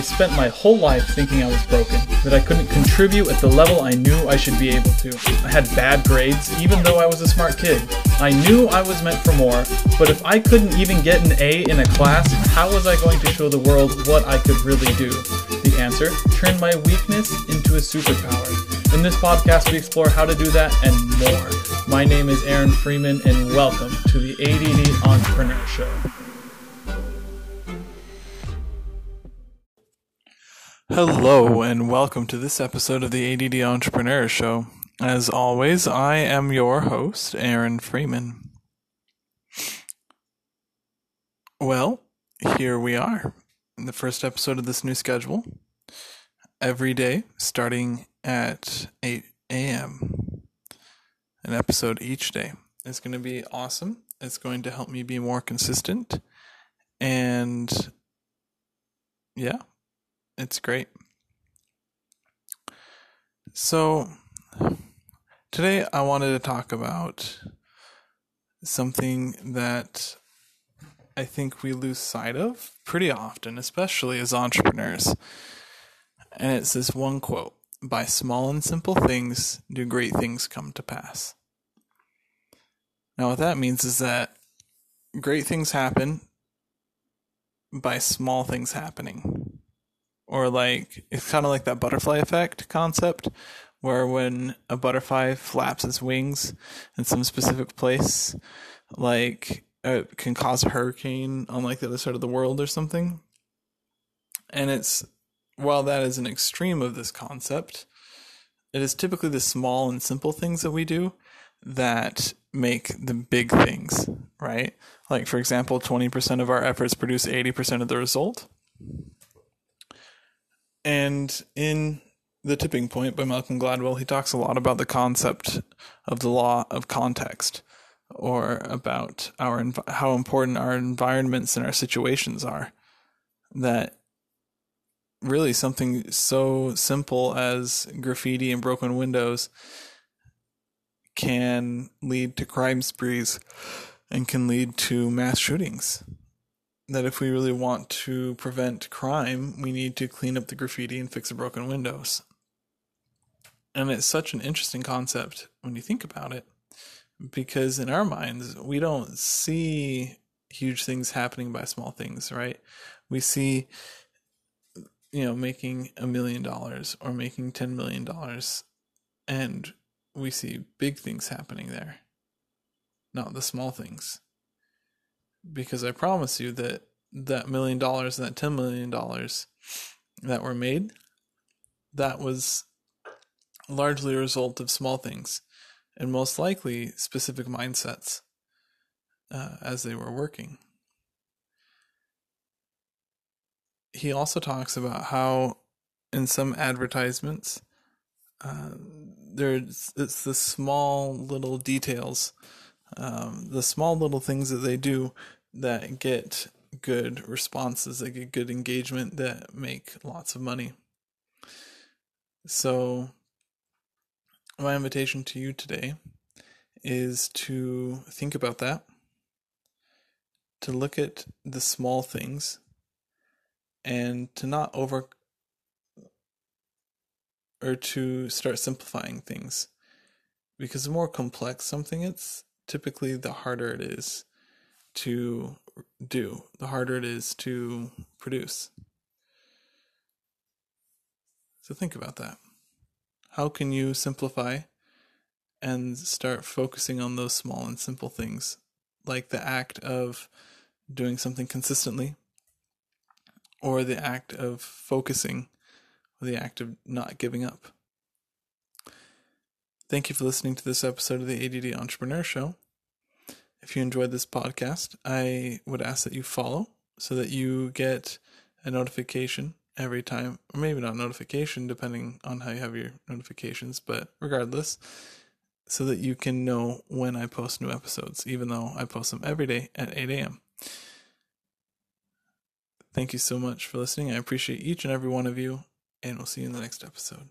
spent my whole life thinking I was broken, that I couldn't contribute at the level I knew I should be able to. I had bad grades, even though I was a smart kid. I knew I was meant for more, but if I couldn't even get an A in a class, how was I going to show the world what I could really do? The answer turn my weakness into a superpower. In this podcast, we explore how to do that and more. My name is Aaron Freeman, and welcome to the ADD Entrepreneur Show. Hello, and welcome to this episode of the ADD Entrepreneur Show. As always, I am your host, Aaron Freeman. Well, here we are, in the first episode of this new schedule. Every day, starting at 8 a.m. An episode each day. It's going to be awesome. It's going to help me be more consistent. And yeah, it's great. So, today I wanted to talk about something that I think we lose sight of pretty often, especially as entrepreneurs. And it's this one quote By small and simple things do great things come to pass. Now, what that means is that great things happen by small things happening or like it's kind of like that butterfly effect concept where when a butterfly flaps its wings in some specific place like it can cause a hurricane on like the other side of the world or something. And it's while that is an extreme of this concept it is typically the small and simple things that we do that make the big things right? Like for example 20% of our efforts produce 80% of the result and in The Tipping Point by Malcolm Gladwell, he talks a lot about the concept of the law of context or about our how important our environments and our situations are that really something so simple as graffiti and broken windows can lead to crime sprees and can lead to mass shootings that if we really want to prevent crime, we need to clean up the graffiti and fix the broken windows. And it's such an interesting concept when you think about it, because in our minds, we don't see huge things happening by small things, right? We see, you know, making a million dollars or making $10 million, and we see big things happening there, not the small things because I promise you that that million dollars and that ten million dollars that were made, that was largely a result of small things, and most likely specific mindsets uh, as they were working. He also talks about how, in some advertisements, uh, there's it's the small little details, um, the small little things that they do that get good responses, that get good engagement, that make lots of money. So, my invitation to you today is to think about that, to look at the small things, and to not over or to start simplifying things. Because the more complex something is, typically the harder it is to do, the harder it is to produce. So think about that. How can you simplify and start focusing on those small and simple things, like the act of doing something consistently, or the act of focusing, or the act of not giving up? Thank you for listening to this episode of the ADD Entrepreneur Show. If you enjoyed this podcast, I would ask that you follow so that you get a notification every time, or maybe not notification, depending on how you have your notifications, but regardless, so that you can know when I post new episodes, even though I post them every day at 8 a.m. Thank you so much for listening. I appreciate each and every one of you, and we'll see you in the next episode.